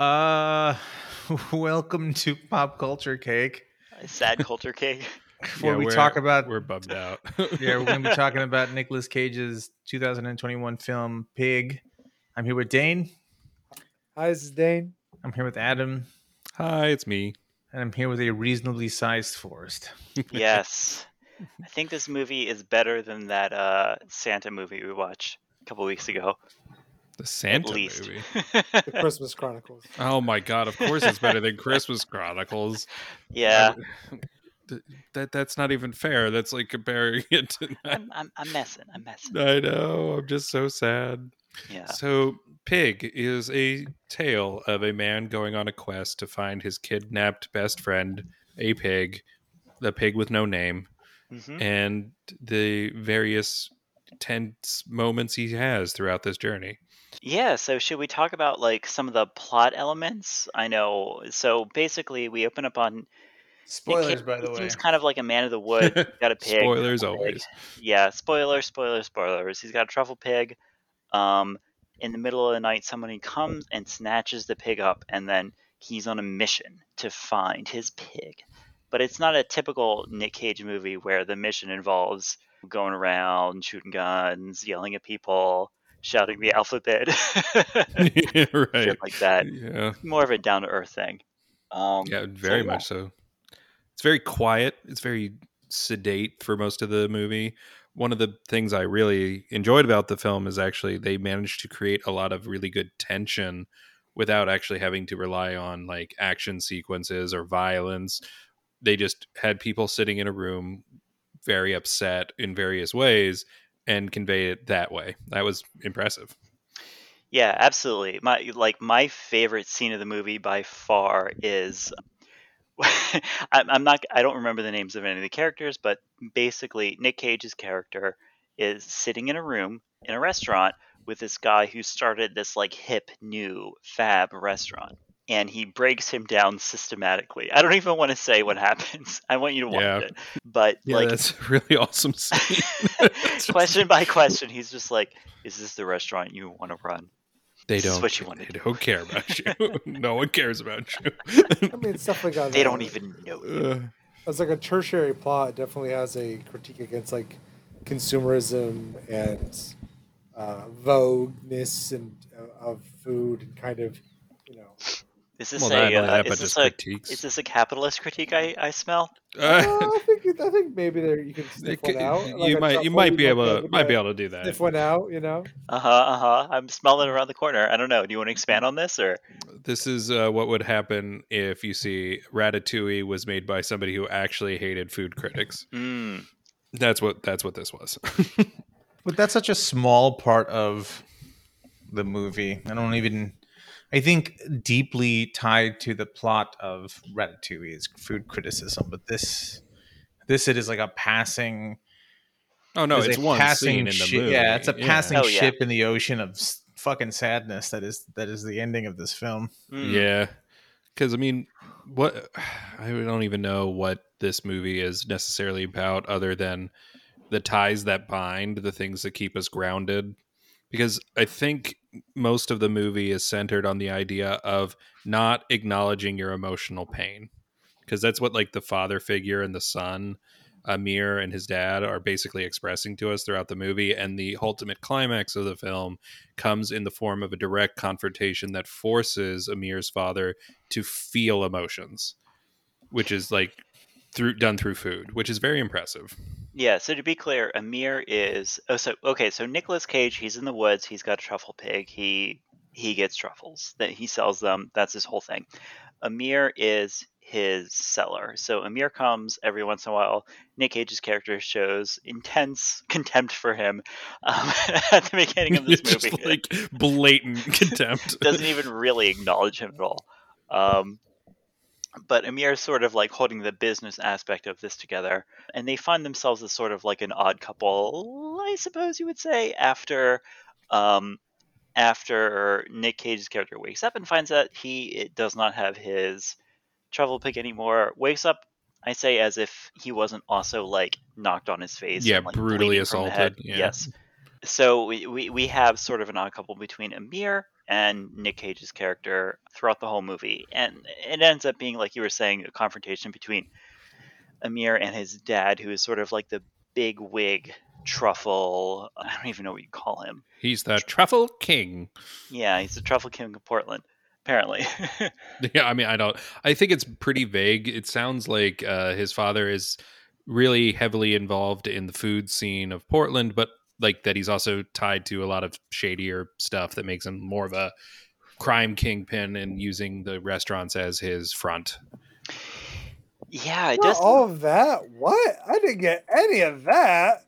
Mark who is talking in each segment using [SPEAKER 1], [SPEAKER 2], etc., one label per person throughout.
[SPEAKER 1] Uh, welcome to Pop Culture Cake.
[SPEAKER 2] Sad culture cake.
[SPEAKER 1] Before
[SPEAKER 3] Yeah,
[SPEAKER 1] we talk about
[SPEAKER 3] We're bummed out.
[SPEAKER 1] yeah, we're gonna be talking about Nicolas Cage's 2021 film Pig. I'm here with Dane.
[SPEAKER 4] Hi, this is Dane.
[SPEAKER 1] I'm here with Adam,
[SPEAKER 3] Hi, it's me.
[SPEAKER 1] and I'm here with a reasonably sized forest.
[SPEAKER 2] yes. I think this movie is better than that uh, Santa movie we watched a couple weeks ago.
[SPEAKER 3] The Santa
[SPEAKER 2] at
[SPEAKER 3] movie.
[SPEAKER 4] The Christmas Chronicles.
[SPEAKER 3] Oh my god! Of course, it's better than Christmas Chronicles.
[SPEAKER 2] yeah.
[SPEAKER 3] Th- That that's not even fair. That's like comparing it to that.
[SPEAKER 2] I'm, I'm, I'm messing. I'm messing.
[SPEAKER 3] I know. I'm just so sad.
[SPEAKER 2] Yeah.
[SPEAKER 3] So, Pig is a tale of a man going on a quest to find his kidnapped best friend, a pig, the pig with no name,
[SPEAKER 2] hmm
[SPEAKER 3] and the various tense moments he has throughout this journey.
[SPEAKER 2] Yeah. So should we talk about like some of the plot elements? I know. So basically, we open up on Nick
[SPEAKER 1] Spoilers,
[SPEAKER 2] Cage.
[SPEAKER 1] by the way.
[SPEAKER 2] seems kind of like a man of the woods. He's got a pig.
[SPEAKER 3] Spoilers
[SPEAKER 2] a
[SPEAKER 3] always.
[SPEAKER 2] Yeah, spoiler, spoiler, spoilers. He's got a truffle pig. Um, in the middle of the night, somebody comes and snatches the pig up, and then he's on a mission to find his pig. But it's not a typical Nick Cage movie where the mission involves going around shooting guns, yelling at people, shouting the alphabet,
[SPEAKER 3] right.
[SPEAKER 2] shit like that.
[SPEAKER 3] Yeah.
[SPEAKER 2] More of a down to earth thing. Um,
[SPEAKER 3] Yeah, very
[SPEAKER 2] so, yeah.
[SPEAKER 3] much so. It's very quiet. It's very sedate for most of the movie. One of the things I really enjoyed about the film is actually they managed to create a lot of really good tension without actually having to rely on like action sequences or violence. They just had people sitting in a room very upset in various ways and convey it that way. That was impressive.
[SPEAKER 2] Yeah, absolutely. My like my favorite scene of the movie by far is I'm, not I don't remember the names of any of the characters, but basically Nick Cage's character is sitting in a room in a restaurant with this guy who started this like hip new fab restaurant and he breaks him down systematically. I don't even want to say what happens. I want you to watch
[SPEAKER 3] Yeah.
[SPEAKER 2] it. But
[SPEAKER 3] Yeah,
[SPEAKER 2] like
[SPEAKER 3] that's a really awesome scene.
[SPEAKER 2] question by question, he's just like, "Is this the restaurant you want to run?"
[SPEAKER 3] They
[SPEAKER 2] This
[SPEAKER 3] don't.
[SPEAKER 2] what you wanna
[SPEAKER 3] they
[SPEAKER 2] do.
[SPEAKER 3] don't care about you. no one cares about you.
[SPEAKER 4] I mean, stuff like that.
[SPEAKER 2] They don't even know you.
[SPEAKER 3] Uh,
[SPEAKER 4] As like a tertiary plot, it definitely has a critique against like consumerism and uh, vogueness and uh, of food and kind of, you know.
[SPEAKER 2] Is this
[SPEAKER 3] well,
[SPEAKER 2] a uh,
[SPEAKER 3] that,
[SPEAKER 2] is this a is this a capitalist critique I, I smell?
[SPEAKER 4] Uh, I think I think maybe there you can sniff
[SPEAKER 3] It could-
[SPEAKER 4] one out. like
[SPEAKER 3] you might you might be able
[SPEAKER 4] able
[SPEAKER 3] to might be able to do that.
[SPEAKER 4] sniff one out. You know.
[SPEAKER 2] Uh huh. Uh huh. I'm smelling around the corner. I don't know. Do you want to expand on this or?
[SPEAKER 3] This is uh, what would happen if you see Ratatouille was made by somebody who actually hated food critics.
[SPEAKER 2] Mm,
[SPEAKER 3] That's what that's what this was.
[SPEAKER 1] But that's such a small part of the movie. I don't even. I think deeply tied to the plot of Ratatouille is food criticism, but this, this it is like a passing.
[SPEAKER 3] oh no,
[SPEAKER 1] is
[SPEAKER 3] it's one
[SPEAKER 1] passing
[SPEAKER 3] scene in the
[SPEAKER 1] shi-
[SPEAKER 3] movie.
[SPEAKER 1] Yeah, it's a passing
[SPEAKER 2] yeah.
[SPEAKER 1] ship in the ocean of s- fucking sadness. That is that is the ending of this film.
[SPEAKER 2] mm.
[SPEAKER 3] Yeah, because I mean, what I don't even know what this movie is necessarily about, other than the ties that bind, the things that keep us grounded. Because I think most of the movie is centered on the idea of not acknowledging your emotional pain, because that's what like the father figure and the son. Amir and his dad are basically expressing to us throughout the movie, and the ultimate climax of the film comes in the form of a direct confrontation that forces Amir's father to feel emotions, which is like through done through food, which is very impressive.
[SPEAKER 2] Yeah. So to be clear, Amir is. Oh, so okay. So Nicolas Cage, he's in the woods. He's got a truffle pig. He he gets truffles. That he sells them. That's his whole thing. Amir is his seller. So Amir comes every once in a while. Nick Cage's character shows intense contempt for him um, at the beginning of this
[SPEAKER 3] Just,
[SPEAKER 2] movie.
[SPEAKER 3] like blatant contempt.
[SPEAKER 2] doesn't even really acknowledge him at all. Um, but Amir is sort of like holding the business aspect of this together, and they find themselves as sort of like an odd couple, I suppose you would say, after um, after Nick Cage's character wakes up and finds that he does not have his truffle pig anymore. Wakes up, I say, as if he wasn't also like knocked on his face.
[SPEAKER 3] Yeah,
[SPEAKER 2] and, like,
[SPEAKER 3] brutally
[SPEAKER 2] bleeding from the head.
[SPEAKER 3] assaulted, yeah.
[SPEAKER 2] Yes. So we, we, we have sort of an odd couple between Amir and Nick Cage's character throughout the whole movie. And it ends up being, like you were saying, a confrontation between Amir and his dad, who is sort of like the big wig truffle. I don't even know what you call him.
[SPEAKER 3] He's the truffle king.
[SPEAKER 2] Yeah, he's the truffle king of Portland, apparently.
[SPEAKER 3] Yeah, I mean, I don't. I think it's pretty vague. It sounds like uh, his father is really heavily involved in the food scene of Portland, but like that he's also tied to a lot of shadier stuff that makes him more of a crime kingpin and using the restaurants as his front.
[SPEAKER 2] yeah, it
[SPEAKER 4] Not
[SPEAKER 2] does.
[SPEAKER 4] all of that. What? I didn't get any of that.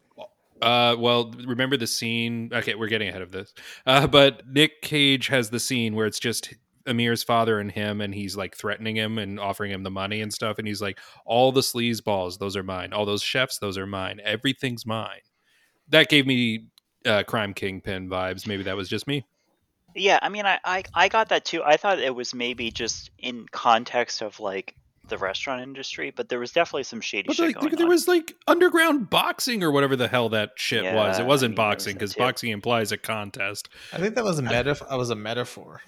[SPEAKER 3] Uh, well, remember the scene? Okay, we're getting ahead of this. Uh, but Nick Cage has the scene where it's just Amir's father and him, and he's like threatening him and offering him the money and stuff. And he's like, "All the sleaze balls, those are mine. All those chefs, those are mine. Everything's mine." That gave me uh, crime kingpin vibes. Maybe that was just me.
[SPEAKER 2] Yeah, I mean, I, I I got that too. I thought it was maybe just in context of like the restaurant industry, but there was definitely some shady
[SPEAKER 3] But
[SPEAKER 2] shit
[SPEAKER 3] like,
[SPEAKER 2] going
[SPEAKER 3] there
[SPEAKER 2] on.
[SPEAKER 3] was like underground boxing or whatever the hell that shit was. It wasn't
[SPEAKER 2] I mean,
[SPEAKER 3] boxing because
[SPEAKER 2] too.
[SPEAKER 3] boxing implies a contest.
[SPEAKER 1] I think that was a metaphor. I was a metaphor.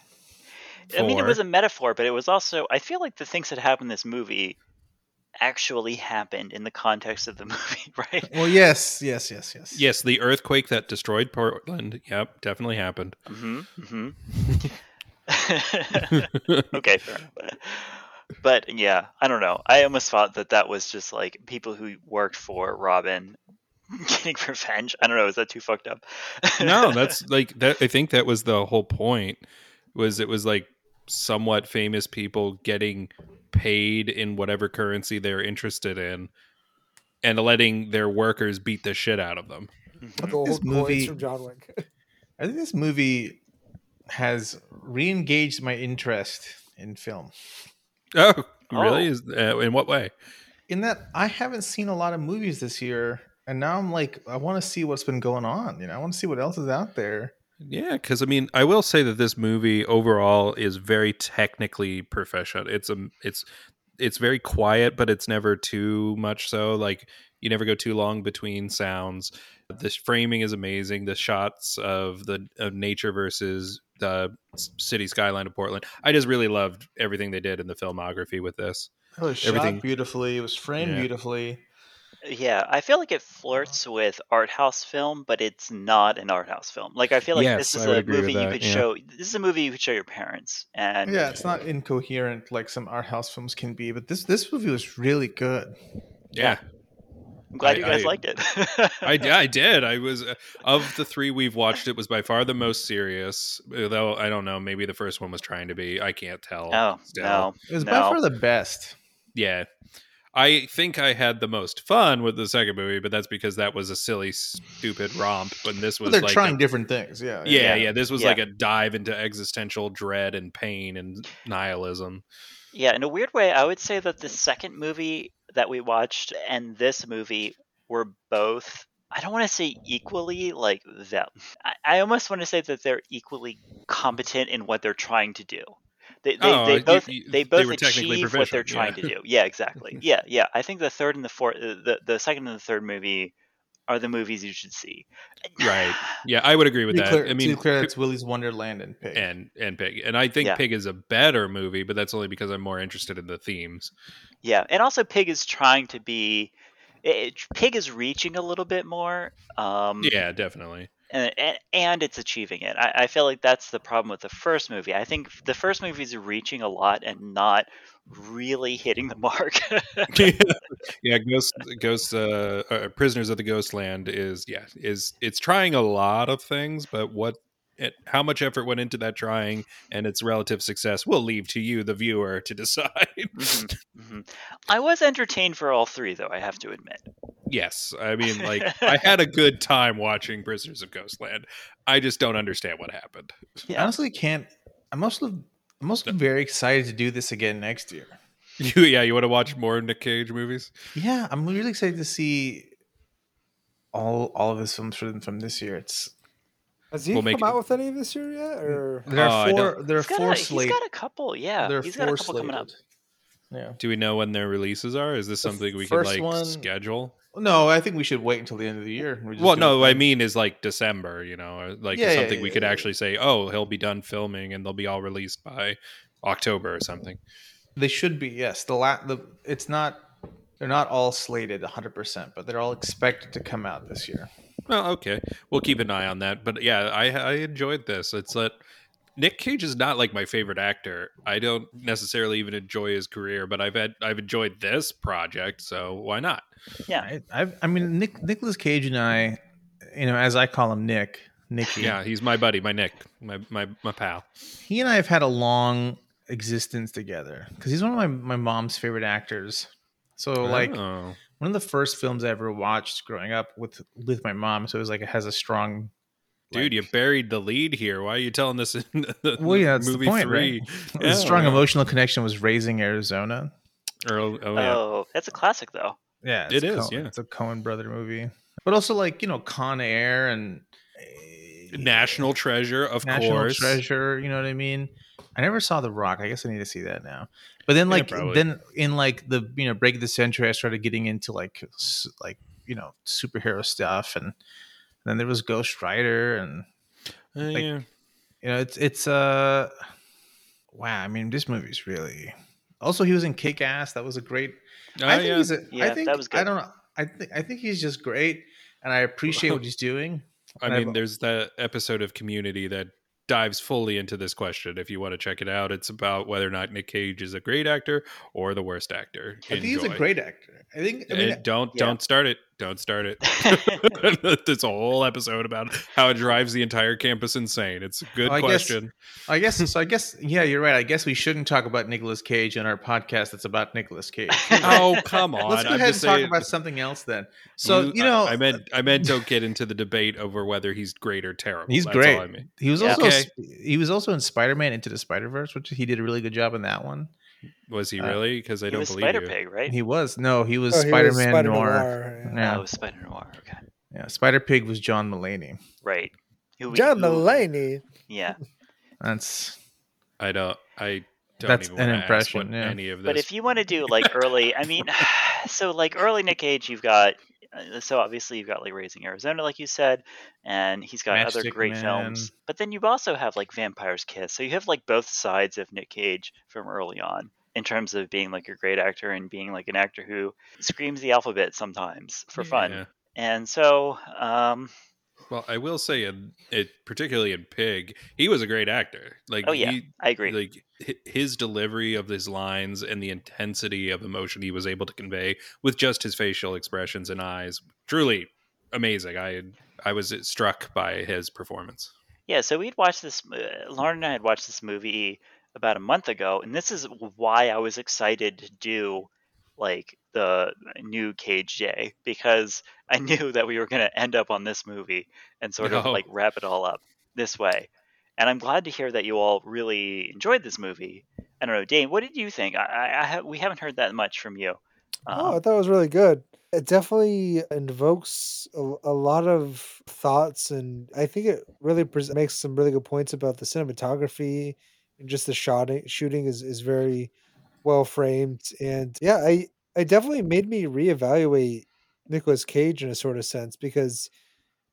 [SPEAKER 2] I mean, it was a metaphor, but it was also. I feel like the things that happened in this movie actually happened in the context of the movie, right?
[SPEAKER 1] Well, yes, yes, yes, yes.
[SPEAKER 3] Yes, the earthquake that destroyed Portland. Yep, definitely happened.
[SPEAKER 2] hmm hmm okay, fair enough. But yeah, I don't know. I almost thought that that was just like people who worked for Robin getting revenge. I don't know. Is that too fucked up?
[SPEAKER 3] no, that's like that. I think that was the whole point. Was it was like somewhat famous people getting paid in whatever currency they're interested in, and letting their workers beat the shit out of them.
[SPEAKER 2] Mhm.
[SPEAKER 4] Gold
[SPEAKER 1] This movie-
[SPEAKER 4] from John Wick.
[SPEAKER 1] I think this movie has re-engaged my interest in film.
[SPEAKER 3] Oh, really?
[SPEAKER 2] Oh.
[SPEAKER 3] Is uh, in what way?
[SPEAKER 1] In that I haven't seen a lot of movies this year, and now I'm like, I want to see what's been going on. You know, I want to see what else is out there.
[SPEAKER 3] Yeah, because I mean, I will say that this movie overall is very technically proficient. It's a, it's, it's very quiet, but it's never too much. So, like, you never go too long between sounds. The framing is amazing. The shots of the of nature versus the city skyline of Portland. I just really loved everything they did in the filmography with this.
[SPEAKER 1] It was
[SPEAKER 3] Everything-
[SPEAKER 1] shot beautifully. It was framed
[SPEAKER 3] Yeah.
[SPEAKER 1] beautifully.
[SPEAKER 2] Yeah, I feel like it flirts with art house film, but it's not an art house film. Like I feel like
[SPEAKER 3] Yes,
[SPEAKER 2] this is
[SPEAKER 3] I
[SPEAKER 2] a movie you
[SPEAKER 3] that,
[SPEAKER 2] could
[SPEAKER 3] yeah.
[SPEAKER 2] show. This is a movie you could show your parents, and
[SPEAKER 1] Yeah, it's not incoherent like some art house films can be, but this this movie was really good.
[SPEAKER 3] Yeah,
[SPEAKER 2] I'm glad
[SPEAKER 3] I-
[SPEAKER 2] you guys
[SPEAKER 3] I-
[SPEAKER 2] liked it.
[SPEAKER 3] I, I did. I was uh, of the three we've watched. It was by far the most serious. Though I don't know. Maybe the first one was trying to be. I can't tell.
[SPEAKER 2] Oh
[SPEAKER 3] still.
[SPEAKER 2] no,
[SPEAKER 1] It was
[SPEAKER 2] no.
[SPEAKER 1] by far the best.
[SPEAKER 3] Yeah. I think I had the most fun with the second movie, but that's because that was a silly, stupid romp. But this was
[SPEAKER 1] Well, they're
[SPEAKER 3] like
[SPEAKER 1] trying
[SPEAKER 3] a-
[SPEAKER 1] different things. Yeah,
[SPEAKER 3] yeah, yeah,
[SPEAKER 2] Yeah.
[SPEAKER 3] This was
[SPEAKER 2] Yeah.
[SPEAKER 3] like a dive into existential dread and pain and nihilism.
[SPEAKER 2] Yeah, in a weird way, I would say that the second movie that we watched and this movie were both. I don't want to say equally like them. I, I almost want to say that they're equally competent in what they're trying to do. They, they,
[SPEAKER 3] Oh,
[SPEAKER 2] they both
[SPEAKER 3] you-
[SPEAKER 2] they
[SPEAKER 3] they
[SPEAKER 2] both
[SPEAKER 3] were technically
[SPEAKER 2] achieve what they're trying
[SPEAKER 3] yeah.
[SPEAKER 2] to do. Yeah, exactly. Yeah, yeah. I think the third and the fourth, uh, the the second and the third movie are the movies you should see.
[SPEAKER 3] Right. Yeah, I would agree with
[SPEAKER 1] To
[SPEAKER 3] that.
[SPEAKER 1] clear,
[SPEAKER 3] I
[SPEAKER 1] to
[SPEAKER 3] mean,
[SPEAKER 1] be clear, it's Willy's Wonderland and Pig.
[SPEAKER 3] and and Pig, and I think
[SPEAKER 2] Yeah.
[SPEAKER 3] Pig is a better movie, but that's only because I'm more interested in the themes.
[SPEAKER 2] Yeah, and also Pig is trying to be. It, Pig is reaching a little bit more. Um,
[SPEAKER 3] Yeah, definitely.
[SPEAKER 2] And, and- it's achieving it. I, I feel like that's the problem with the first movie. I think the first movie is reaching a lot and not really hitting the mark.
[SPEAKER 3] yeah, Ghost, Ghost, uh, uh, Prisoners of the Ghostland is yeah is it's trying a lot of things, but what it, how much effort went into that trying and its relative success we'll leave to you, the viewer, to decide.
[SPEAKER 2] Mhm, mhm. I was entertained for all three, though. I have to admit.
[SPEAKER 3] yes, I mean, like I had a good time watching Prisoners of Ghostland. I just don't understand what happened.
[SPEAKER 1] I honestly can't. I'm also I'm also very excited to do this again next year.
[SPEAKER 3] You, yeah, you want to watch more Nick Cage movies?
[SPEAKER 1] Yeah, I'm really excited to see all all of his films from from this year. It's
[SPEAKER 4] Has he
[SPEAKER 3] We'll
[SPEAKER 4] come
[SPEAKER 3] make
[SPEAKER 4] out with any of this year yet? Or
[SPEAKER 1] there
[SPEAKER 3] Oh, I
[SPEAKER 1] are four
[SPEAKER 3] don't-
[SPEAKER 1] there are
[SPEAKER 2] He's got,
[SPEAKER 1] four
[SPEAKER 2] a, he's
[SPEAKER 1] slated.
[SPEAKER 2] got a couple. Yeah,
[SPEAKER 1] there are
[SPEAKER 2] he's
[SPEAKER 1] four
[SPEAKER 2] got a couple coming up.
[SPEAKER 1] Yeah.
[SPEAKER 3] Do we know when their releases are? Is this
[SPEAKER 1] The
[SPEAKER 3] something we can
[SPEAKER 1] first
[SPEAKER 3] like
[SPEAKER 1] one-
[SPEAKER 3] schedule?
[SPEAKER 1] No, I think we should wait until the end of the year. We just
[SPEAKER 3] Well, no, what I mean is like December, you know, or like
[SPEAKER 1] Yeah, yeah,
[SPEAKER 3] something we could
[SPEAKER 1] yeah.
[SPEAKER 3] actually say, oh, he'll be done filming and they'll be all released by October or something.
[SPEAKER 1] They should be, yes. The la- the it's not they're not all slated 100%, but they're all expected to come out this year.
[SPEAKER 3] Well, okay, we'll keep an eye on that. But yeah, I I enjoyed this. It's that Nick Cage is not like my favorite actor. I don't necessarily even enjoy his career, but I've had I've enjoyed this project, so why not?
[SPEAKER 2] Yeah.
[SPEAKER 1] I I've, I mean Nick Nicholas Cage and I, you know, as I call him Nick, Nicky.
[SPEAKER 3] Yeah, he's my buddy, my Nick, my my my pal.
[SPEAKER 1] He and I have had a long existence together cuz he's one of my my mom's favorite actors. So like
[SPEAKER 3] Oh.
[SPEAKER 1] One of the first films I ever watched growing up with with my mom, so it was like it has a strong
[SPEAKER 3] Dude, you buried the lead here. Why are you telling this in the
[SPEAKER 1] Well, yeah, that's the
[SPEAKER 3] movie
[SPEAKER 1] point,
[SPEAKER 3] three?
[SPEAKER 1] right?
[SPEAKER 3] Yeah,
[SPEAKER 1] the strong
[SPEAKER 3] yeah.
[SPEAKER 1] emotional connection was raising Arizona.
[SPEAKER 3] Or, oh, yeah.
[SPEAKER 2] Oh, that's a classic though.
[SPEAKER 1] Yeah, it's Coen-
[SPEAKER 3] yeah.
[SPEAKER 1] it's a Coen brother movie, but also like you know Con Air and uh,
[SPEAKER 3] National Treasure, of course.
[SPEAKER 1] National
[SPEAKER 3] course.
[SPEAKER 1] Treasure. You know what I mean? I never saw The Rock. I guess I need to see that now. But then like
[SPEAKER 3] probably.
[SPEAKER 1] then in like the you know break of the century, I started getting into like like you know superhero stuff, and then there was Ghost Rider, and
[SPEAKER 3] Uh,
[SPEAKER 1] Like,
[SPEAKER 3] yeah.
[SPEAKER 1] you know it's it's uh wow. I mean this movie's really. Also, he was in Kick Ass. That was a great
[SPEAKER 3] Oh,
[SPEAKER 1] I think
[SPEAKER 3] yeah.
[SPEAKER 1] he's a,
[SPEAKER 2] Yeah,
[SPEAKER 1] I
[SPEAKER 2] that
[SPEAKER 1] think
[SPEAKER 2] was
[SPEAKER 1] I don't know. I think I think he's just great, and I appreciate what he's doing.
[SPEAKER 3] I mean,
[SPEAKER 1] I've-
[SPEAKER 3] there's that episode of Community that dives fully into this question. If you want to check it out, it's about whether or not Nick Cage is a great actor or the worst actor.
[SPEAKER 1] I think he's a great actor. I think. I mean,
[SPEAKER 3] don't
[SPEAKER 2] Yeah.
[SPEAKER 3] don't start it. Don't start it. There's a whole episode about how it drives the entire campus insane. It's a good
[SPEAKER 1] I guess-
[SPEAKER 3] question.
[SPEAKER 1] I guess so. I guess yeah, you're right. I guess we shouldn't talk about Nicolas Cage in our podcast. That's about Nicolas Cage.
[SPEAKER 3] oh come on!
[SPEAKER 1] Let's go
[SPEAKER 3] I'm
[SPEAKER 1] ahead and
[SPEAKER 3] just
[SPEAKER 1] talk
[SPEAKER 3] saying-
[SPEAKER 1] about something else then. So
[SPEAKER 3] you-
[SPEAKER 1] you know,
[SPEAKER 3] I, I meant I meant don't get into the debate over whether he's great or terrible.
[SPEAKER 1] he's
[SPEAKER 3] That's
[SPEAKER 1] great.
[SPEAKER 3] All I mean.
[SPEAKER 1] He was
[SPEAKER 2] Yeah.
[SPEAKER 1] also
[SPEAKER 3] Okay.
[SPEAKER 1] he was also in Spider Man Into the Spider Verse, which he did a really good job in that one.
[SPEAKER 3] Was he
[SPEAKER 1] Uh,
[SPEAKER 3] really? Because I
[SPEAKER 2] he
[SPEAKER 3] don't
[SPEAKER 2] was
[SPEAKER 3] believe
[SPEAKER 2] Spider
[SPEAKER 3] you.
[SPEAKER 2] Pig, right?
[SPEAKER 1] He was no, he was
[SPEAKER 4] Oh, he
[SPEAKER 1] Spider Man
[SPEAKER 4] Spider
[SPEAKER 1] Noir.
[SPEAKER 4] Noir, yeah.
[SPEAKER 1] Yeah.
[SPEAKER 2] Oh, Spider Noir. Okay.
[SPEAKER 1] Yeah, Spider Pig was John Mulaney.
[SPEAKER 2] Right. Who
[SPEAKER 4] John
[SPEAKER 2] who-
[SPEAKER 4] Mulaney.
[SPEAKER 2] Yeah.
[SPEAKER 1] That's
[SPEAKER 3] I don't. I don't
[SPEAKER 1] That's
[SPEAKER 3] even
[SPEAKER 1] an
[SPEAKER 3] wanna ask
[SPEAKER 1] impression,
[SPEAKER 3] what
[SPEAKER 1] yeah.
[SPEAKER 3] Any of this.
[SPEAKER 2] But if you want to do like early, I mean, so like early Nick Cage, you've got so obviously you've got like Raising Arizona, like you said, and he's got other great
[SPEAKER 1] Man.
[SPEAKER 2] films. But then you also have like Vampire's Kiss, so you have like both sides of Nick Cage from early on in terms of being like a great actor and being like an actor who screams the alphabet sometimes for fun.
[SPEAKER 3] Yeah.
[SPEAKER 2] And so, um,
[SPEAKER 3] Well, I will say, in, it particularly in Pig, he was a great actor. Like,
[SPEAKER 2] Oh, yeah.
[SPEAKER 3] he,
[SPEAKER 2] I agree.
[SPEAKER 3] like his delivery of his lines and the intensity of emotion he was able to convey with just his facial expressions and eyes, truly amazing. I I was struck by his performance.
[SPEAKER 2] Yeah, so we'd watched this. Uh, Lauren and I had watched this movie about a month ago, and this is why I was excited to do like the new Cage Day because I knew that we were going to end up on this movie and sort of
[SPEAKER 3] Oh.
[SPEAKER 2] like wrap it all up this way. And I'm glad to hear that you all really enjoyed this movie. I don't know, Dane, what did you think? I, I, I have, we haven't heard that much from you.
[SPEAKER 4] Oh, I
[SPEAKER 2] Um,
[SPEAKER 4] thought it was really good. It definitely invokes a, a lot of thoughts, and I think it really pres makes some really good points about the cinematography and just the shooting. Shooting is is very well framed, and yeah, I it definitely made me reevaluate Nicolas Cage in a sort of sense because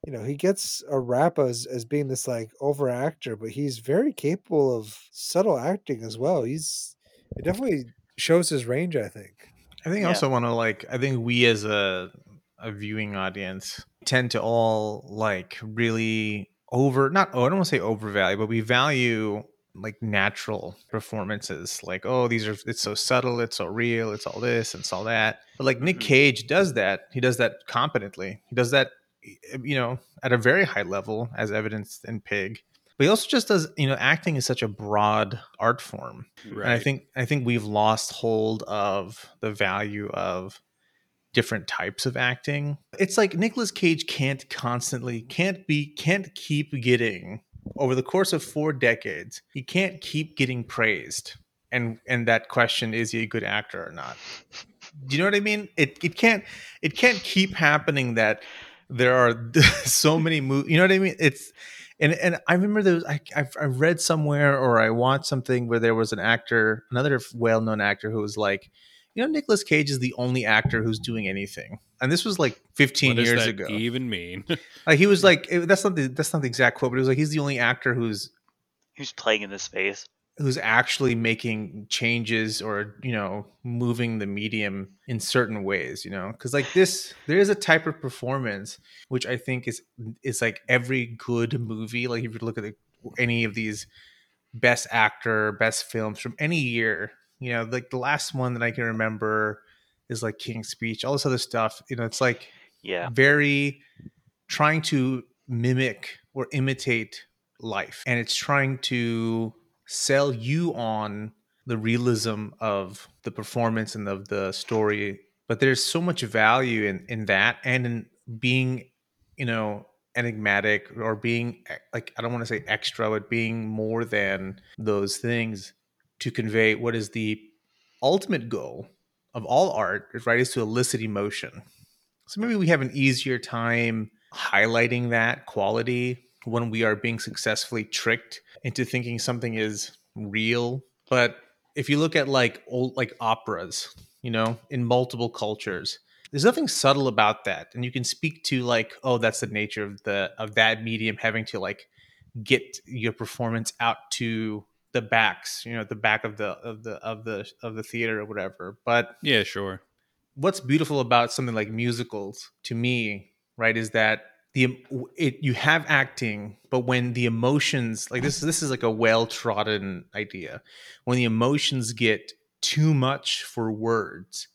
[SPEAKER 4] you know he gets a rap as as being this like over actor, but he's very capable of subtle acting as well. He's it definitely shows his range. I think.
[SPEAKER 1] I think I also want to like I think we as a a viewing audience tend to all like really over not oh I don't want to say overvalue but we value like natural performances like oh these are it's so subtle it's so real it's all this and it's all that but like Nick
[SPEAKER 2] Mhm.
[SPEAKER 1] Cage does that he does that competently he does that you know at a very high level as evidenced in Pig but he also just does you know acting is such a broad art form
[SPEAKER 3] Right.
[SPEAKER 1] and I think I think we've lost hold of the value of different types of acting. It's like nicholas Cage can't constantly can't be can't keep getting over the course of 4 decades. He can't keep getting praised. And and that question is he a good actor or not? Do you know what I mean? It it can't it can't keep happening that there are so many movies. You know what I mean? It's and and I remember there was I I've, I read somewhere or I watched something where there was an actor, another well known actor who was like, you know, Nicolas Cage is the only actor who's doing anything, and this was like 15
[SPEAKER 3] What does
[SPEAKER 1] years
[SPEAKER 3] that
[SPEAKER 1] ago.
[SPEAKER 3] even mean?
[SPEAKER 1] Like he was like, it- that's not the that's not the exact quote, but it was like he's the only actor who's
[SPEAKER 2] Who's playing in this space?
[SPEAKER 1] who's actually making changes or you know moving the medium in certain ways you know because like this there is a type of performance which i think is is like every good movie like if you look at the, any of these best actor best films from any year you know like the last one that i can remember is like king's speech all this other stuff you know it's like
[SPEAKER 2] Yeah.
[SPEAKER 1] very trying to mimic or imitate life and it's trying to sell you on the realism of the performance and of the story but there's so much value in in that and in being you know enigmatic or being like i don't want to say extra but being more than those things to convey what is the ultimate goal of all art is right is to elicit emotion so maybe we have an easier time highlighting that quality when we are being successfully tricked into thinking something is real. But if you look at like old like operas, you know, in multiple cultures, there's nothing subtle about that. And you can speak to like, oh, that's the nature of the of that medium having to like get your performance out to the backs, you know, at the back of the of the of the of the theater or whatever. But
[SPEAKER 3] yeah, sure.
[SPEAKER 1] what's beautiful about something like musicals to me right is that the it you have acting but when the emotions like this this is like a well trodden idea when the emotions get too much for words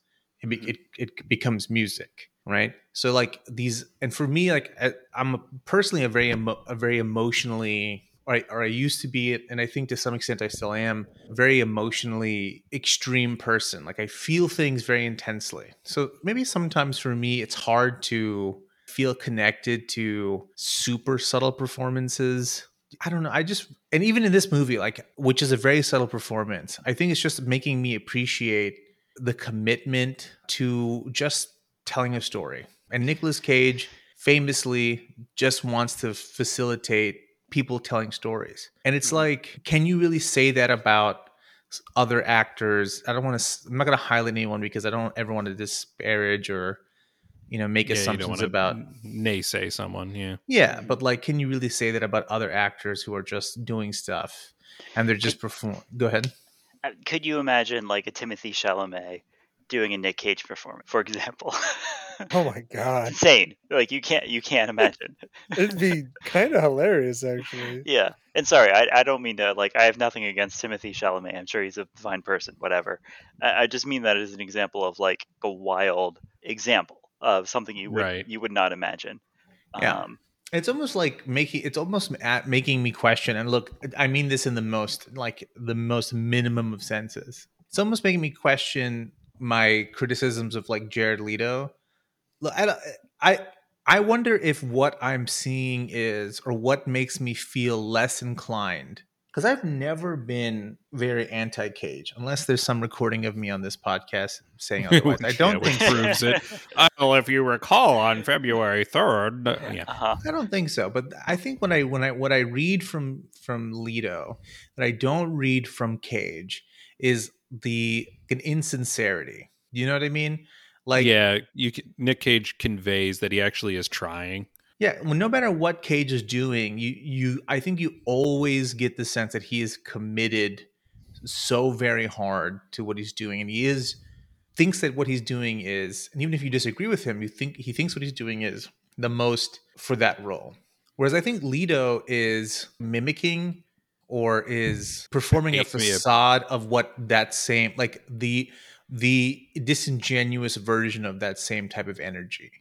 [SPEAKER 1] it, be, mm-hmm. it it becomes music right so like these and for me like I- i'm personally a very emo, a very emotionally or I, or I used to be and i think to some extent i still am very emotionally extreme person. Like i feel things very intensely. So maybe sometimes for me it's hard to feel connected to super subtle performances. I don't know i just and even in this movie like which is a very subtle performance i think it's just making me appreciate the commitment to just telling a story. And Nicolas Cage famously just wants to facilitate people telling stories. And it's mm-hmm. like, can you really say that about other actors? I don't want to. I'm not going to highlight anyone because I don't ever want to disparage or, you know, make
[SPEAKER 3] Yeah,
[SPEAKER 1] assumptions about.
[SPEAKER 3] naysay someone. Yeah.
[SPEAKER 1] Yeah, but like, can you really say that about other actors who are just doing stuff and they're just perform? Go ahead.
[SPEAKER 2] Could you imagine like a Timothée Chalamet doing a Nick Cage performance, for example?
[SPEAKER 4] Oh my god,
[SPEAKER 2] Insane. Like you can't you can't imagine.
[SPEAKER 4] it'd be kind of hilarious actually.
[SPEAKER 2] Yeah. And sorry, I, I don't mean to like I have nothing against Timothée Chalamet. I'm sure he's a fine person, whatever. I, I just mean that as an example of like a wild example of something you would
[SPEAKER 3] Right.
[SPEAKER 2] you would not imagine.
[SPEAKER 1] Yeah.
[SPEAKER 2] Um,
[SPEAKER 1] It's almost like making it's almost at making me question. And look, I mean this in the most like the most minimum of senses. It's almost making me question my criticisms of like Jared Leto. Look, I I I wonder if what I'm seeing is or what makes me feel less inclined because I've never been very anti-cage unless there's some recording of me on this podcast saying otherwise. I don't
[SPEAKER 3] which
[SPEAKER 1] think
[SPEAKER 3] proves it. Well, if you recall, on February third, yeah,
[SPEAKER 2] uh-huh.
[SPEAKER 1] I don't think so, but I think when I when I what I read from from Leto that I don't read from Cage is the an insincerity. You know what I mean? Like
[SPEAKER 3] yeah, you can, Nick Cage conveys that he actually is trying.
[SPEAKER 1] yeah, well, no matter what Cage is doing, you you I think you always get the sense that he is committed so very hard to what he's doing, and he is thinks that what he's doing is, and even if you disagree with him, you think he thinks what he's doing is the most for that role. Whereas I think Leto is mimicking or is performing a
[SPEAKER 3] Paint me a-
[SPEAKER 1] facade of what that same like the the disingenuous version of that same type of energy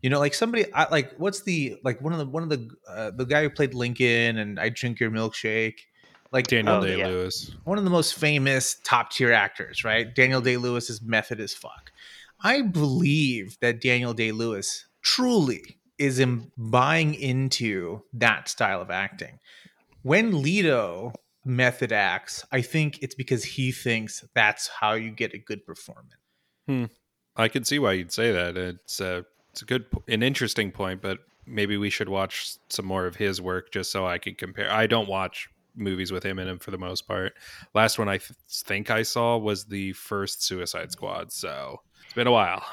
[SPEAKER 1] you know like somebody I, like what's the like one of the one of the uh, the guy who played lincoln and i drink your milkshake like
[SPEAKER 3] Daniel
[SPEAKER 2] Oh,
[SPEAKER 3] Day
[SPEAKER 2] yeah.
[SPEAKER 3] Lewis.
[SPEAKER 1] one of the most famous top tier actors right daniel day lewis is method as fuck i believe that daniel day lewis truly is in buying into that style of acting when Leto method acts, I think it's because he thinks that's how you get a good performance. Hmm.
[SPEAKER 3] I can see why you'd say that. It's a it's a good, an interesting point, but maybe we should watch some more of his work just so I can compare. I don't watch movies with him in them for the most part. Last one I th- think I saw was the first Suicide Squad, so it's been a while.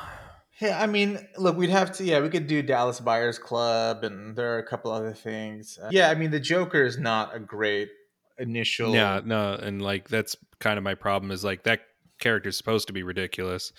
[SPEAKER 1] Yeah, I mean, look, we'd have to. Yeah, we could do Dallas Buyers Club, and there are a couple other things. Uh, yeah, I mean, the Joker is not a great initial.
[SPEAKER 3] Yeah, no, and like that's kind of my problem is like that character's supposed to be ridiculous.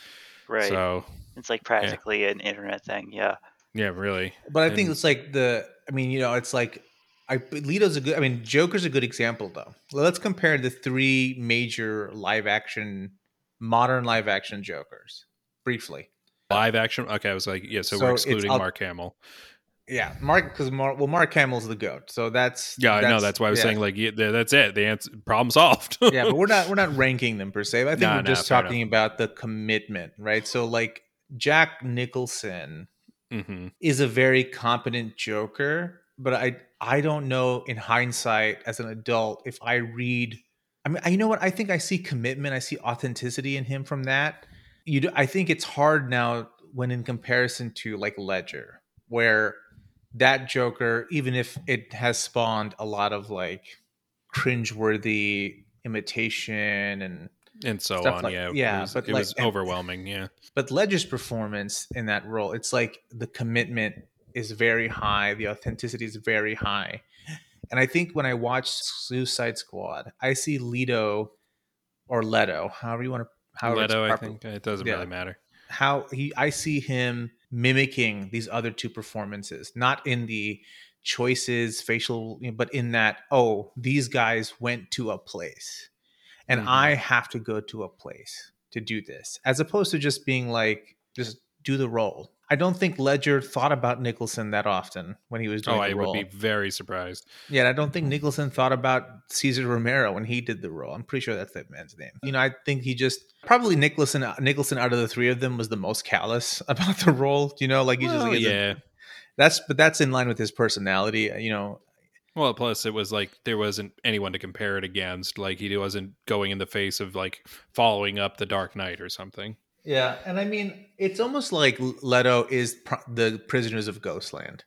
[SPEAKER 2] Right.
[SPEAKER 3] So
[SPEAKER 2] it's like practically an internet thing. Yeah.
[SPEAKER 3] yeah, really.
[SPEAKER 1] but I think
[SPEAKER 3] and-
[SPEAKER 1] it's like the. I mean, you know, it's like. I Leto's a good. I mean, Joker's a good example though. Well, let's compare the three major live action, modern live action Jokers briefly.
[SPEAKER 3] Live action. Okay, I was like, yeah. So,
[SPEAKER 1] So
[SPEAKER 3] we're excluding Mark Hamill.
[SPEAKER 1] Yeah, Mark because Mark well, Mark Hamill's the goat. So that's
[SPEAKER 3] Yeah, I know. That's why I was
[SPEAKER 1] yeah.
[SPEAKER 3] saying like, yeah, that's it. The answer, problem solved.
[SPEAKER 1] yeah, but we're not we're not ranking them per se. I think
[SPEAKER 3] Nah,
[SPEAKER 1] we're
[SPEAKER 3] nah,
[SPEAKER 1] just talking about the commitment, right? So like Jack Nicholson
[SPEAKER 3] hmm
[SPEAKER 1] is a very competent Joker, but I I don't know in hindsight as an adult if I read. I mean, you know what? I think I see commitment. I see authenticity in him from that. You, do, I think it's hard now when in comparison to like Ledger, where that Joker, even if it has spawned a lot of like cringeworthy imitation and
[SPEAKER 3] and so on.
[SPEAKER 1] like-
[SPEAKER 3] yeah,
[SPEAKER 1] yeah,
[SPEAKER 3] it was,
[SPEAKER 1] but
[SPEAKER 3] it
[SPEAKER 1] like-
[SPEAKER 3] was
[SPEAKER 1] and-
[SPEAKER 3] overwhelming. Yeah,
[SPEAKER 1] but Ledger's performance in that role, it's like the commitment is very high, the authenticity is very high. And I think when I watch Suicide Squad, I see Leto or Leto, however you want to however
[SPEAKER 3] Leto. I think it doesn't
[SPEAKER 1] Yeah.
[SPEAKER 3] really matter.
[SPEAKER 1] how he I see him mimicking these other two performances, not in the choices, facial, but in that oh, these guys went to a place, and
[SPEAKER 3] Mhm.
[SPEAKER 1] I have to go to a place to do this, as opposed to just being like just do the role. I don't think Ledger thought about Nicholson that often when he was doing
[SPEAKER 3] Oh,
[SPEAKER 1] the
[SPEAKER 3] I
[SPEAKER 1] role.
[SPEAKER 3] would be very surprised.
[SPEAKER 1] Yeah, I don't think Nicholson thought about Cesar Romero when he did the role. I'm pretty sure that's that man's name. You know, I think he just probably Nicholson Nicholson out of the three of them was the most callous about the role. You know, like he just
[SPEAKER 3] Well,
[SPEAKER 1] like,
[SPEAKER 3] yeah.
[SPEAKER 1] That's but that's in line with his personality. Uh, you know,
[SPEAKER 3] Well, plus it was like there wasn't anyone to compare it against. Like he wasn't going in the face of like following up the Dark Knight or something.
[SPEAKER 1] Yeah. And I mean, it's almost like Leto is pr- the prisoners of Ghostland.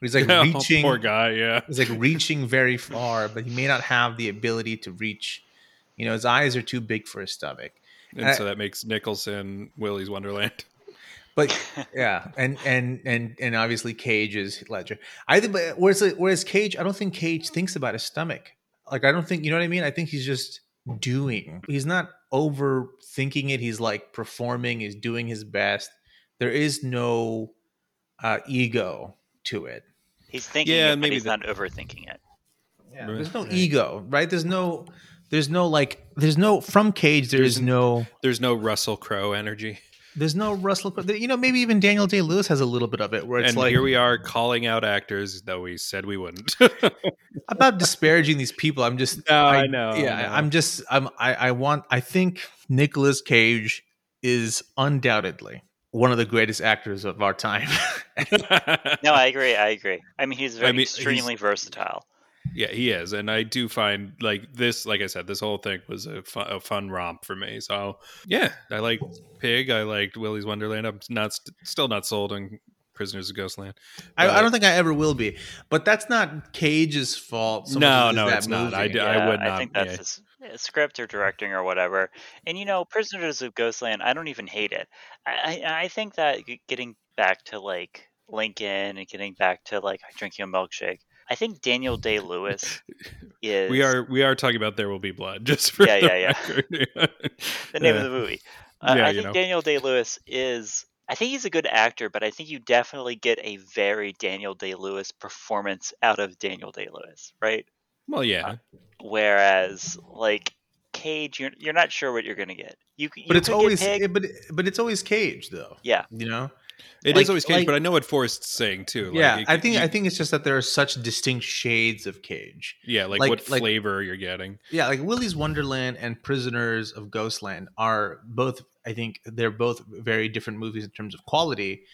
[SPEAKER 1] He's like
[SPEAKER 3] Oh,
[SPEAKER 1] reaching.
[SPEAKER 3] poor guy. Yeah.
[SPEAKER 1] He's like reaching very far, but he may not have the ability to reach. You know, his eyes are too big for his stomach.
[SPEAKER 3] And
[SPEAKER 1] I-
[SPEAKER 3] so that makes Nicholson Willy's Wonderland.
[SPEAKER 1] But yeah, and and and and obviously Cage is Ledger. I think, but whereas whereas Cage, I don't think Cage thinks about his stomach. Like I don't think you know what I mean. I think he's just doing. He's not overthinking it. He's like performing. He's doing his best. There is no uh, ego to it.
[SPEAKER 2] He's thinking
[SPEAKER 3] Yeah,
[SPEAKER 2] it, but
[SPEAKER 3] maybe
[SPEAKER 2] he's
[SPEAKER 3] the-
[SPEAKER 2] not overthinking it.
[SPEAKER 1] Yeah,
[SPEAKER 3] Right.
[SPEAKER 1] there's no ego, right? There's no. There's no like. There's no from Cage. There is
[SPEAKER 3] There's
[SPEAKER 1] no.
[SPEAKER 3] There's no Russell Crowe energy.
[SPEAKER 1] There's no Russell. Crowe- You know, maybe even Daniel Day Lewis has a little bit of it, where it's
[SPEAKER 3] and
[SPEAKER 1] like
[SPEAKER 3] here we are calling out actors that we said we wouldn't.
[SPEAKER 1] I'm not disparaging these people. I'm just
[SPEAKER 3] No, I know, I
[SPEAKER 1] Yeah,
[SPEAKER 3] know.
[SPEAKER 1] I'm just I'm I, I want I think Nicolas Cage is undoubtedly one of the greatest actors of our time.
[SPEAKER 2] No, I agree. I agree. I mean, he's very
[SPEAKER 3] mean, he's-
[SPEAKER 2] extremely versatile.
[SPEAKER 3] Yeah, he is, and I do find like this. Like I said, this whole thing was a fun, a fun romp for me. So yeah, I liked Pig. I liked Willy's Wonderland. I'm not st- still not sold on Prisoners of Ghostland.
[SPEAKER 1] I, I don't think I ever will be, but that's not Cage's fault. so
[SPEAKER 3] No,
[SPEAKER 1] much
[SPEAKER 3] no,
[SPEAKER 1] that
[SPEAKER 3] it's not. I
[SPEAKER 1] movie.
[SPEAKER 3] d-
[SPEAKER 2] Yeah,
[SPEAKER 3] would not- I
[SPEAKER 2] think that's
[SPEAKER 3] yeah.
[SPEAKER 2] his script or directing or whatever. And you know, Prisoners of Ghostland, I don't even hate it. I I, I think that getting back to like Lincoln and getting back to like drinking a milkshake. I think Daniel Day Lewis is
[SPEAKER 3] We are we are talking about There Will Be Blood, just for
[SPEAKER 2] Yeah,
[SPEAKER 3] the
[SPEAKER 2] yeah, yeah. the name
[SPEAKER 3] Yeah.
[SPEAKER 2] of the movie. Uh,
[SPEAKER 3] Yeah,
[SPEAKER 2] I
[SPEAKER 3] you
[SPEAKER 2] think
[SPEAKER 3] know.
[SPEAKER 2] Daniel Day Lewis is. I think he's a good actor, but I think you definitely get a very Daniel Day Lewis performance out of Daniel Day Lewis, right?
[SPEAKER 3] Well, yeah,
[SPEAKER 2] Whereas like Cage, you're you're not sure what you're gonna get. You, you
[SPEAKER 1] But it's always
[SPEAKER 2] Pig-
[SPEAKER 1] but but it's always Cage though.
[SPEAKER 2] yeah.
[SPEAKER 1] You know.
[SPEAKER 3] It is
[SPEAKER 1] Like-
[SPEAKER 3] always Cage,
[SPEAKER 1] like-
[SPEAKER 3] but I know what Forrest's saying too. Like,
[SPEAKER 1] yeah,
[SPEAKER 3] it-
[SPEAKER 1] I think
[SPEAKER 3] you-
[SPEAKER 1] I think it's just that there are such distinct shades of Cage.
[SPEAKER 3] yeah, like,
[SPEAKER 1] like-
[SPEAKER 3] what
[SPEAKER 1] like-
[SPEAKER 3] flavor you're getting.
[SPEAKER 1] Yeah, like Willy's Wonderland and Prisoners of Ghostland are both. I think they're both very different movies in terms of quality,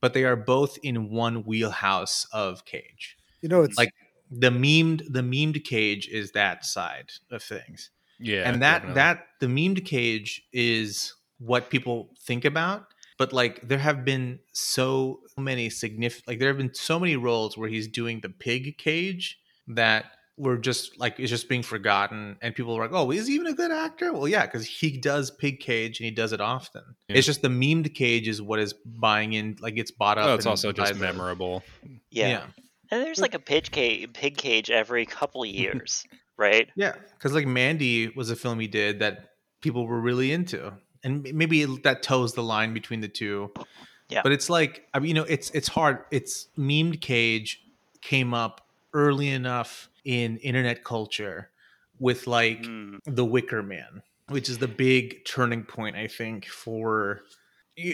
[SPEAKER 1] but they are both in one wheelhouse of Cage.
[SPEAKER 4] You know, it's
[SPEAKER 1] Like the memed, the memed Cage is that side of things,
[SPEAKER 3] Yeah,
[SPEAKER 1] and that
[SPEAKER 3] definitely.
[SPEAKER 1] that the memed Cage is what people think about. But like, there have been so many significant, like there have been so many roles where he's doing the pig Cage that were just like it's just being forgotten and people were like oh is he even a good actor well yeah because he does pig cage and he does it often
[SPEAKER 3] Yeah.
[SPEAKER 1] it's just the memed cage is what is buying in like it's bought oh, up
[SPEAKER 3] Oh, it's
[SPEAKER 1] and
[SPEAKER 3] also just
[SPEAKER 1] the-
[SPEAKER 3] memorable.
[SPEAKER 2] Yeah. And there's like a pig cage, pig cage every couple of years, right?
[SPEAKER 1] yeah because like mandy was a film he did that people were really into and maybe that toes the line between the two
[SPEAKER 2] Yeah.
[SPEAKER 1] but it's like i mean you know it's it's hard it's memed cage came up early enough in internet culture with like
[SPEAKER 2] Mm,
[SPEAKER 1] the wicker man which is the big turning point i think for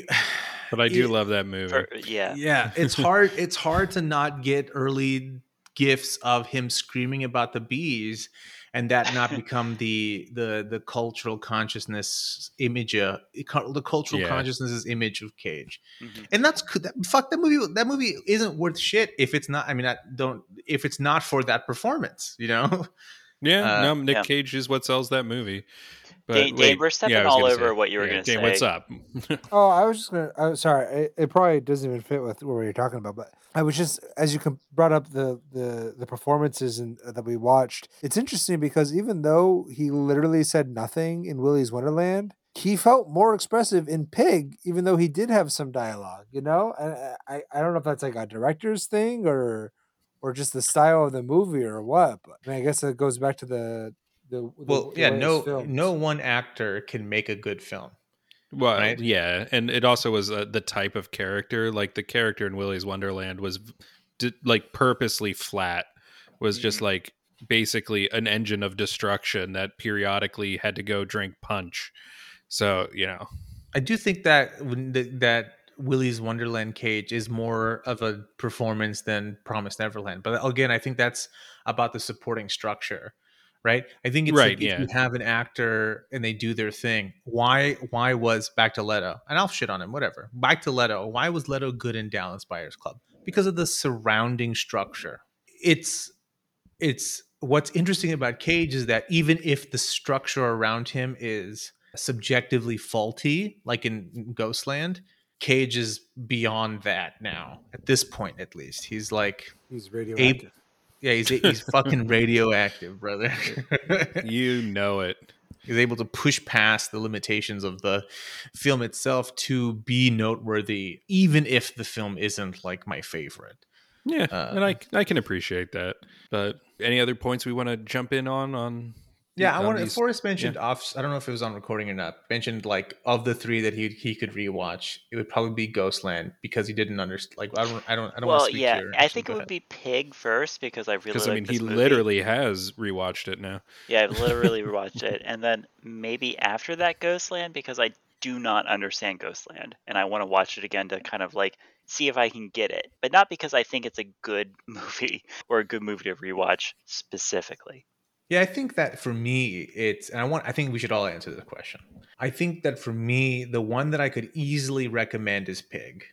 [SPEAKER 3] But I do
[SPEAKER 1] Yeah.
[SPEAKER 3] love that movie.
[SPEAKER 2] for- yeah.
[SPEAKER 1] yeah it's hard it's hard to not get early gifts of him screaming about the bees and that not become the the the cultural consciousness image uh, the cultural
[SPEAKER 3] Yeah.
[SPEAKER 1] consciousness's image of cage
[SPEAKER 2] Mhm.
[SPEAKER 1] and that's. That, fuck that movie. That movie isn't worth shit if it's not. I mean, I don't. If it's not for that performance, you know.
[SPEAKER 3] Yeah,
[SPEAKER 1] Uh,
[SPEAKER 3] no, Nick
[SPEAKER 2] yeah.
[SPEAKER 3] Cage is what sells that movie. But
[SPEAKER 2] Dane- Dane,
[SPEAKER 3] wait,
[SPEAKER 2] we're stepping
[SPEAKER 3] yeah,
[SPEAKER 2] all over
[SPEAKER 3] say-
[SPEAKER 2] what you were
[SPEAKER 3] yeah,
[SPEAKER 2] gonna
[SPEAKER 3] say. what's up?
[SPEAKER 4] Oh, I was just gonna. I'm sorry. It, it probably doesn't even fit with what you're talking about, but I was just as you com- brought up the the the performances and uh, that we watched. It's interesting because even though he literally said nothing in Willy's Wonderland, he felt more expressive in Pig, even though he did have some dialogue. You know, and I I, I don't know if that's like a director's thing or or just the style of the movie or what. But I, mean, I guess it goes back to the the, the
[SPEAKER 1] Well,
[SPEAKER 4] the
[SPEAKER 1] yeah.
[SPEAKER 4] way
[SPEAKER 1] No, no one actor can make a good film.
[SPEAKER 3] Well,
[SPEAKER 1] Right?
[SPEAKER 3] yeah, and it also was uh, the type of character. Like the character in Willy's Wonderland was d- like purposely flat. Was just
[SPEAKER 1] Mm-hmm.
[SPEAKER 3] like basically an engine of destruction that periodically had to go drink punch. So you know,
[SPEAKER 1] I do think that when that Willy's Wonderland cage is more of a performance than Promised Neverland. But again, I think that's about the supporting structure, right? I think it's
[SPEAKER 3] Right,
[SPEAKER 1] like
[SPEAKER 3] yeah.
[SPEAKER 1] if you have an actor and they do their thing. Why? Why was Back to Leto? And I'll shit on him, whatever. Back to Leto. Why was Leto good in Dallas Buyers Club? Because of the surrounding structure. It's it's what's interesting about Cage is that even if the structure around him is subjectively faulty, like in Ghostland, Cage is beyond that now. At this point, at least, he's like,
[SPEAKER 4] he's radioactive.
[SPEAKER 1] Yeah, he's he's fucking radioactive, brother.
[SPEAKER 3] you know it.
[SPEAKER 1] he's able to push past the limitations of the film itself to be noteworthy, even if the film isn't like my favorite.
[SPEAKER 3] Yeah,
[SPEAKER 1] Uh,
[SPEAKER 3] and I I can appreciate that. But any other points we want to jump in on on?
[SPEAKER 1] Yeah, I
[SPEAKER 3] on
[SPEAKER 1] want
[SPEAKER 3] these-
[SPEAKER 1] Forrest mentioned off. I don't know if it was on recording or not. Mentioned like of the three that he he could rewatch, it would probably be Ghostland because he didn't understand. Like I don't, I don't, I don't want
[SPEAKER 2] Well,
[SPEAKER 1] to speak
[SPEAKER 2] yeah,
[SPEAKER 1] to your.
[SPEAKER 2] I think it would
[SPEAKER 1] ahead.
[SPEAKER 2] be Pig first because I really
[SPEAKER 3] Because
[SPEAKER 2] like
[SPEAKER 3] I mean, he
[SPEAKER 2] movie.
[SPEAKER 3] literally has rewatched it now.
[SPEAKER 2] Yeah, I've literally rewatched it, and then maybe after that Ghostland because I do not understand Ghostland, and I want to watch it again to kind of like see if I can get it, but not because I think it's a good movie or a good movie to rewatch specifically.
[SPEAKER 1] Yeah, I think that for me, it's and I want. I think we should all answer this question. I think that for me, the one that I could easily recommend is Pig.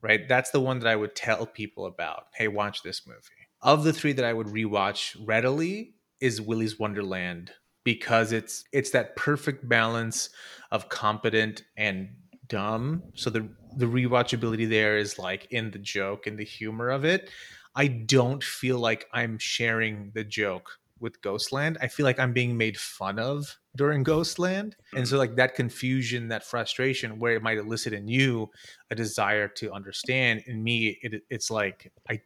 [SPEAKER 1] Right, that's the one that I would tell people about. Hey, watch this movie. Of the three that I would rewatch readily is Willy's Wonderland because it's it's that perfect balance of competent and dumb. So the the rewatchability there is like in the joke and the humor of it. I don't feel like I'm sharing the joke with Ghostland. I feel like I'm being made fun of during Ghostland. And so like that confusion, that frustration where it might elicit in you a desire to understand in me it, it's like I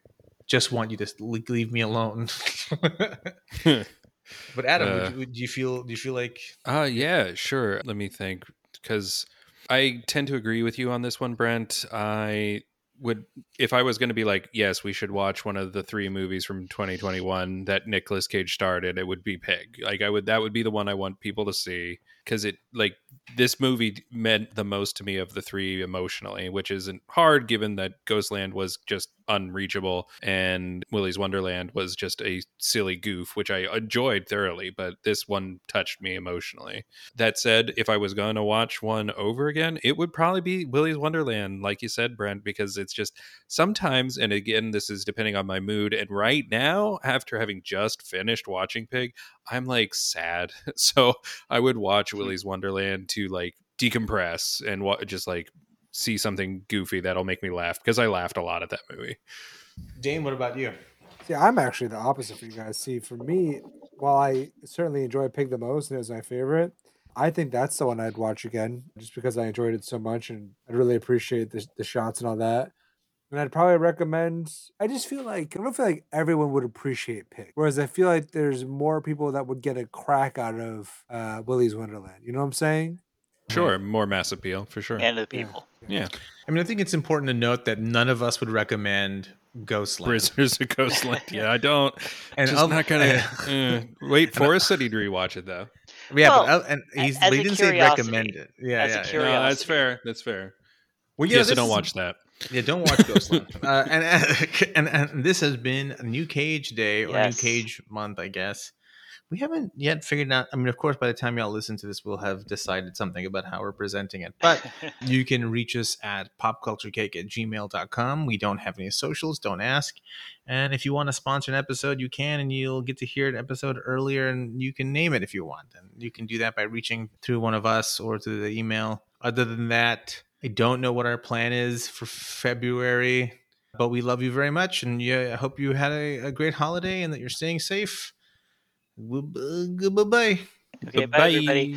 [SPEAKER 1] just want you to le- leave me alone. but Adam, would
[SPEAKER 3] Uh,
[SPEAKER 1] you, do you feel do you feel like
[SPEAKER 3] Uh yeah, sure. Let me think cuz I tend to agree with you on this one, Brent. I would if I was going to be like, yes, we should watch one of the three movies from 2021 that Nicolas Cage started, it would be Pig. Like I would that would be the one I want people to see cuz it like this movie meant the most to me of the three emotionally, which isn't hard given that Ghostland was just unreachable and Willy's Wonderland was just a silly goof, which I enjoyed thoroughly, but this one touched me emotionally. That said, if I was going to watch one over again, it would probably be Willy's Wonderland, like you said, Brent, because it's just sometimes, and again, this is depending on my mood. And right now, after having just finished watching Pig, I'm like sad. So I would watch mm-hmm. Willy's Wonderland to like decompress and what just like see something goofy that'll make me laugh because I laughed a lot at that movie.
[SPEAKER 1] Dane, what about you?
[SPEAKER 4] See, I'm actually the opposite for you guys. See, for me, while I certainly enjoy Pig the most and it was my favorite, I think that's the one I'd watch again just because I enjoyed it so much and I'd really appreciate the, the shots and all that. And I'd probably recommend. I just feel like I don't feel like everyone would appreciate Pig, whereas I feel like there's more people that would get a crack out of uh, Willy's Wonderland. You know what I'm saying?
[SPEAKER 3] Sure, more mass appeal for sure.
[SPEAKER 2] And the
[SPEAKER 4] Yeah.
[SPEAKER 2] people.
[SPEAKER 3] yeah,
[SPEAKER 1] I mean, I think it's important to note that none of us would recommend Ghostland.
[SPEAKER 3] Prisoners of Ghostland. Yeah, I don't.
[SPEAKER 1] And
[SPEAKER 3] just
[SPEAKER 1] of-
[SPEAKER 3] not gonna uh, wait. Forrest said he'd rewatch it though.
[SPEAKER 1] Yeah,
[SPEAKER 2] Well,
[SPEAKER 1] but, and he's,
[SPEAKER 2] as
[SPEAKER 1] he didn't say recommend it. Yeah,
[SPEAKER 2] As a
[SPEAKER 1] yeah, yeah.
[SPEAKER 3] No, that's fair. That's fair.
[SPEAKER 1] Well, yeah,
[SPEAKER 3] yes, I don't
[SPEAKER 1] is-
[SPEAKER 3] watch that.
[SPEAKER 1] Yeah, don't watch Ghostland. uh, and, and and this has been a New Cage Day or
[SPEAKER 2] Yes.
[SPEAKER 1] New Cage Month, I guess. We haven't yet figured out. I mean, of course, by the time y'all listen to this, we'll have decided something about how we're presenting it. But you can reach us at popculturecake at gmail.com. We don't have any socials, don't ask. And if you want to sponsor an episode, you can, and you'll get to hear an episode earlier, and you can name it if you want. And you can do that by reaching through one of us or through the email. Other than that, I don't know what our plan is for February, but we love you very much, and yeah, I hope you had a, a great holiday and that you're staying safe. Bye bye.
[SPEAKER 2] okay, bye, everybody.